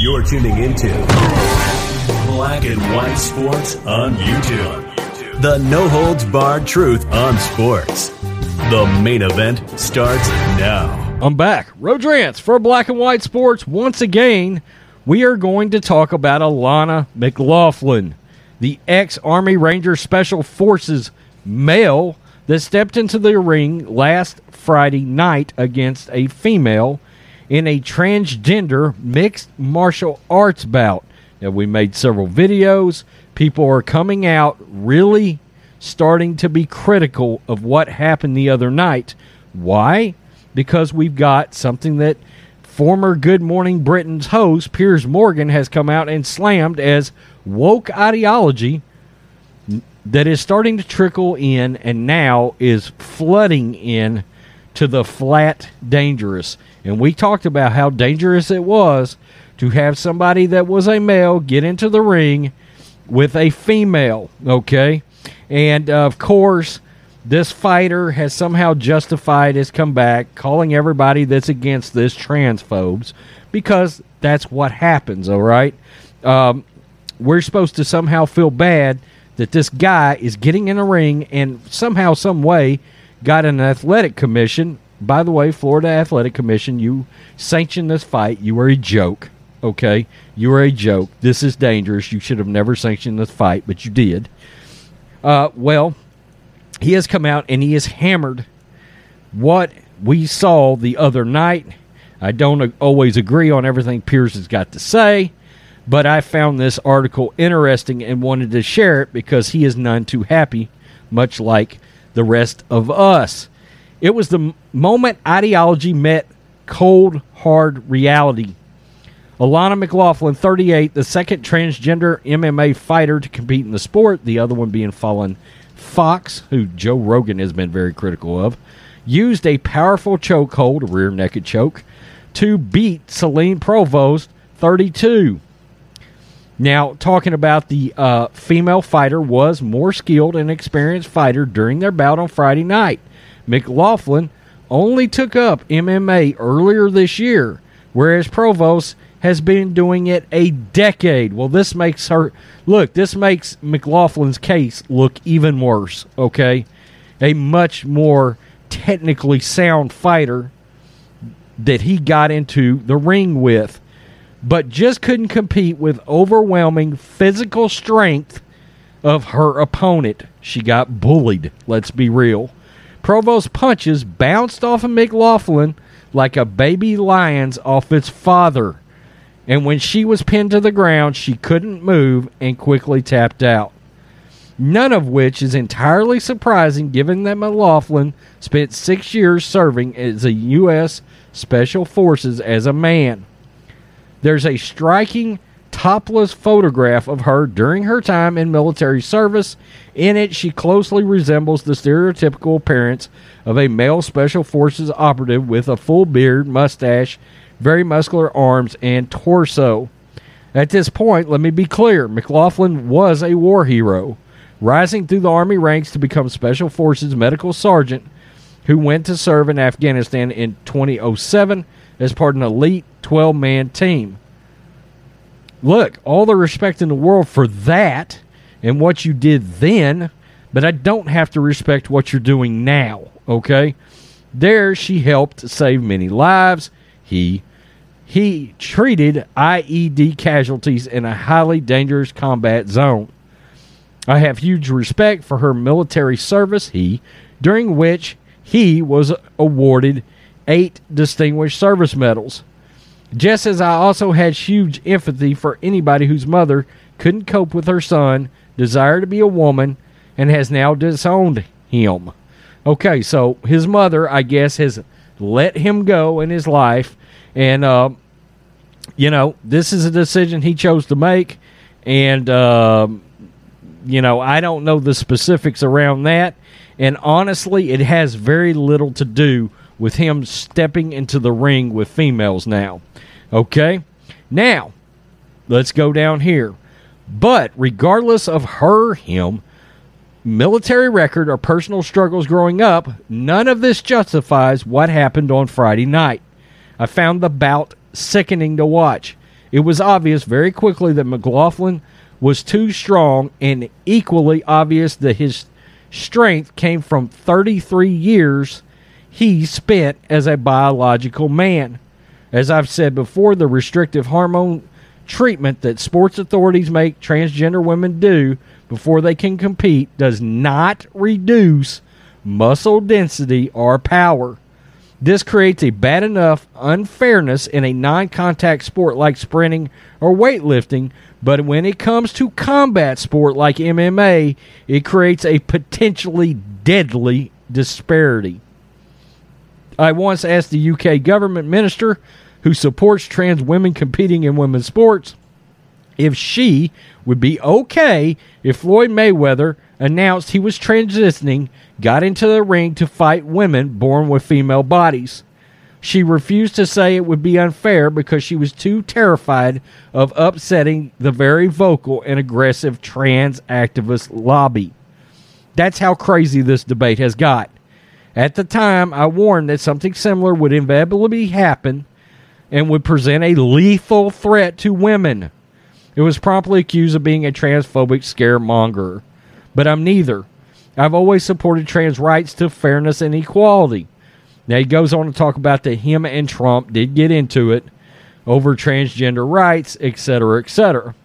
You're tuning into Black and White Sports on YouTube. The no holds barred truth on sports. The main event starts now. I'm back. Rodrance for Black and White Sports. Once again, we are going to talk about Alana McLaughlin, the ex Army Ranger Special Forces male that stepped into the ring last Friday night against a female in a transgender mixed martial arts bout. Now, we made several videos. People are coming out really starting to be critical of what happened the other night. Why? Because we've got something that former Good Morning Britain's host, Piers Morgan, has come out and slammed as woke ideology that is starting to trickle in and now is flooding in to the flat dangerous. And we talked about how dangerous it was to have somebody that was a male get into the ring with a female, okay? And uh, of course, this fighter has somehow justified his comeback, calling everybody that's against this transphobes because that's what happens, all right? Um, we're supposed to somehow feel bad that this guy is getting in a ring and somehow, some way, got an athletic commission. By the way, Florida Athletic Commission, you sanctioned this fight. You were a joke. Okay, you were a joke. This is dangerous. You should have never sanctioned this fight, but you did. Uh, well, he has come out and he has hammered what we saw the other night. I don't always agree on everything Piers has got to say, but I found this article interesting and wanted to share it because he is none too happy, much like the rest of us. It was the moment ideology met cold, hard reality. Alana McLaughlin, 38, the second transgender MMA fighter to compete in the sport, the other one being Fallon Fox, who Joe Rogan has been very critical of, used a powerful chokehold, a rear naked choke, to beat Celine Provost, 32. Now, talking about the uh, female fighter was more skilled and experienced fighter during their bout on Friday night. McLaughlin only took up MMA earlier this year, whereas Provost has been doing it a decade. Well, this makes her look, this makes McLaughlin's case look even worse, okay? A much more technically sound fighter that he got into the ring with, but just couldn't compete with overwhelming physical strength of her opponent. She got bullied, let's be real. Provost's punches bounced off of McLaughlin like a baby lion's off its father and when she was pinned to the ground, she couldn't move and quickly tapped out. None of which is entirely surprising given that McLaughlin spent six years serving as a U.S. Special Forces as a man. There's a striking topless photograph of her during her time in military service. In it, she closely resembles the stereotypical appearance of a male Special Forces operative with a full beard, mustache, very muscular arms and torso. At this point, let me be clear McLaughlin was a war hero, rising through the Army ranks to become Special Forces Medical Sergeant, who went to serve in Afghanistan in 2007 as part of an elite 12 man team. Look, all the respect in the world for that and what you did then, but I don't have to respect what you're doing now, okay? There, she helped save many lives. He he treated IED casualties in a highly dangerous combat zone. I have huge respect for her military service, he, during which he was awarded eight Distinguished Service Medals. Just as I also had huge empathy for anybody whose mother couldn't cope with her son, desired to be a woman, and has now disowned him. Okay, so his mother, I guess, has let him go in his life And, uh, you know, this is a decision he chose to make. And, um, you know, I don't know the specifics around that. And honestly, it has very little to do with him stepping into the ring with females now. Okay? Now, let's go down here. But regardless of her, him, military record, or personal struggles growing up, none of this justifies what happened on Friday night. I found the bout sickening to watch. It was obvious very quickly that McLaughlin was too strong, and equally obvious that his strength came from 33 years he spent as a biological man. As I've said before, the restrictive hormone treatment that sports authorities make transgender women do before they can compete does not reduce muscle density or power. This creates a bad enough unfairness in a non contact sport like sprinting or weightlifting, but when it comes to combat sport like MMA, it creates a potentially deadly disparity. I once asked the UK government minister who supports trans women competing in women's sports if she would be okay if Floyd Mayweather announced he was transitioning, got into the ring to fight women born with female bodies. She refused to say it would be unfair because she was too terrified of upsetting the very vocal and aggressive trans activist lobby. That's how crazy this debate has got. At the time, I warned that something similar would inevitably happen and would present a lethal threat to women. It was promptly accused of being a transphobic scaremonger. But I'm neither. I've always supported trans rights to fairness and equality. Now he goes on to talk about that him and Trump did get into it over transgender rights, etc., etc.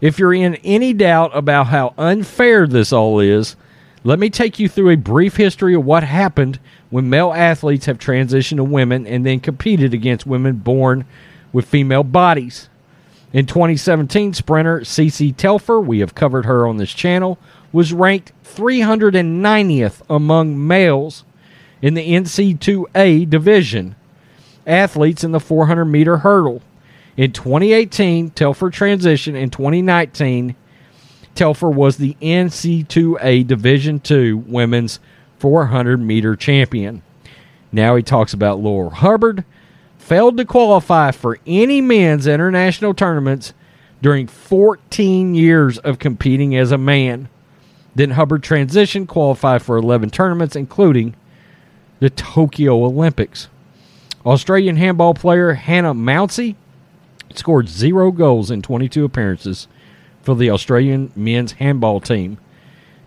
If you're in any doubt about how unfair this all is, let me take you through a brief history of what happened when male athletes have transitioned to women and then competed against women born with female bodies. In 2017, sprinter Cece Telfer, we have covered her on this channel, was ranked 390th among males in the NCAA division athletes in the 400 meter hurdle. In 2018, Telfer transitioned. In 2019, Telfer was the NCAA Division II women's 400 meter champion. Now he talks about Laurel Hubbard, failed to qualify for any men's international tournaments during 14 years of competing as a man. Then Hubbard transitioned, qualified for 11 tournaments, including the Tokyo Olympics. Australian handball player Hannah Mouncey scored zero goals in 22 appearances for the Australian men's handball team.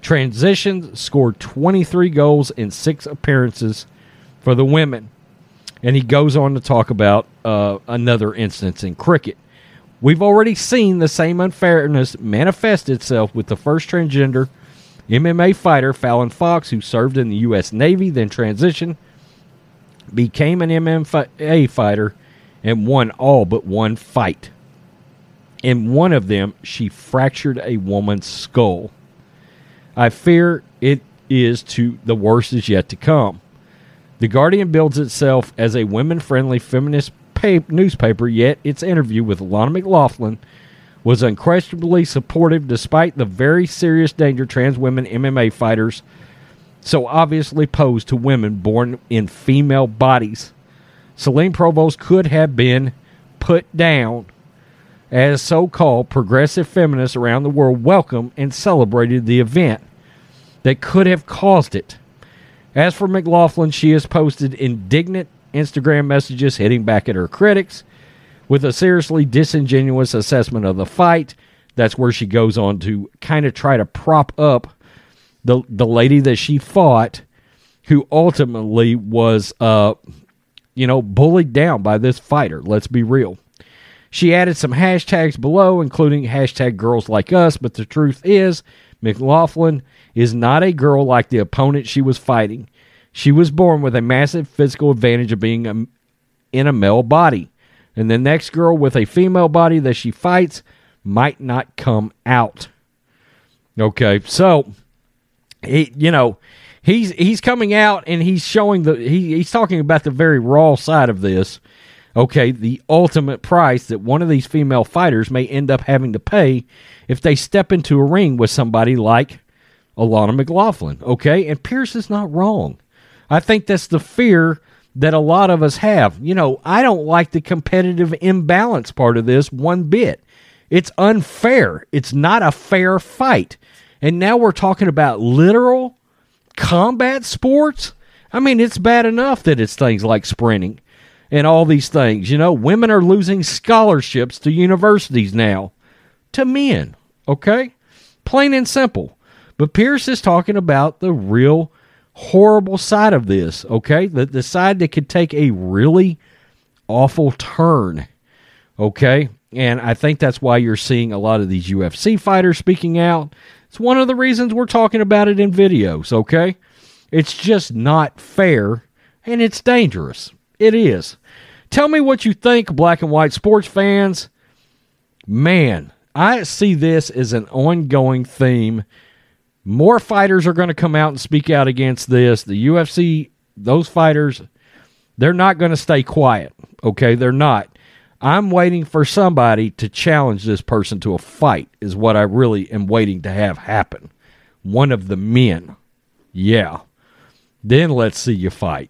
Transition scored 23 goals in six appearances for the women. And he goes on to talk about uh, another instance in cricket. We've already seen the same unfairness manifest itself with the first transgender MMA fighter Fallon Fox, who served in the U.S. Navy, then transitioned, became an MMA fighter, and won all but one fight. In one of them, she fractured a woman's skull. I fear it is to the worst is yet to come. The Guardian builds itself as a women friendly feminist newspaper, yet its interview with Lana McLaughlin was unquestionably supportive despite the very serious danger trans women MMA fighters so obviously pose to women born in female bodies. Celine Provost could have been put down as so called progressive feminists around the world welcomed and celebrated the event that could have caused it. As for McLaughlin, she has posted indignant Instagram messages hitting back at her critics with a seriously disingenuous assessment of the fight. That's where she goes on to kind of try to prop up the the lady that she fought, who ultimately was, uh, you know, bullied down by this fighter. Let's be real. She added some hashtags below, including hashtag girls like us, but the truth is, McLaughlin is not a girl like the opponent she was fighting. She was born with a massive physical advantage of being a, in a male body and the next girl with a female body that she fights might not come out. Okay, so he, you know, he's he's coming out and he's showing the he, he's talking about the very raw side of this, Okay, the ultimate price that one of these female fighters may end up having to pay if they step into a ring with somebody like Alana McLaughlin. Okay, and Piers is not wrong. I think that's the fear that a lot of us have. You know, I don't like the competitive imbalance part of this one bit. It's unfair. It's not a fair fight. And now we're talking about literal combat sports. I mean, it's bad enough that it's things like sprinting and all these things. You know, women are losing scholarships to universities now to men. Okay? Plain and simple. But Piers is talking about the real horrible side of this, okay? The, the side that could take a really awful turn, okay? And I think that's why you're seeing a lot of these UFC fighters speaking out. It's one of the reasons we're talking about it in videos, okay? It's just not fair and it's dangerous. It is. Tell me what you think, black and white sports fans. Man, I see this as an ongoing theme. More fighters are going to come out and speak out against this. The UFC, those fighters, they're not going to stay quiet. Okay, they're not. I'm waiting for somebody to challenge this person to a fight, is what I really am waiting to have happen. One of the men. Yeah. Then let's see you fight.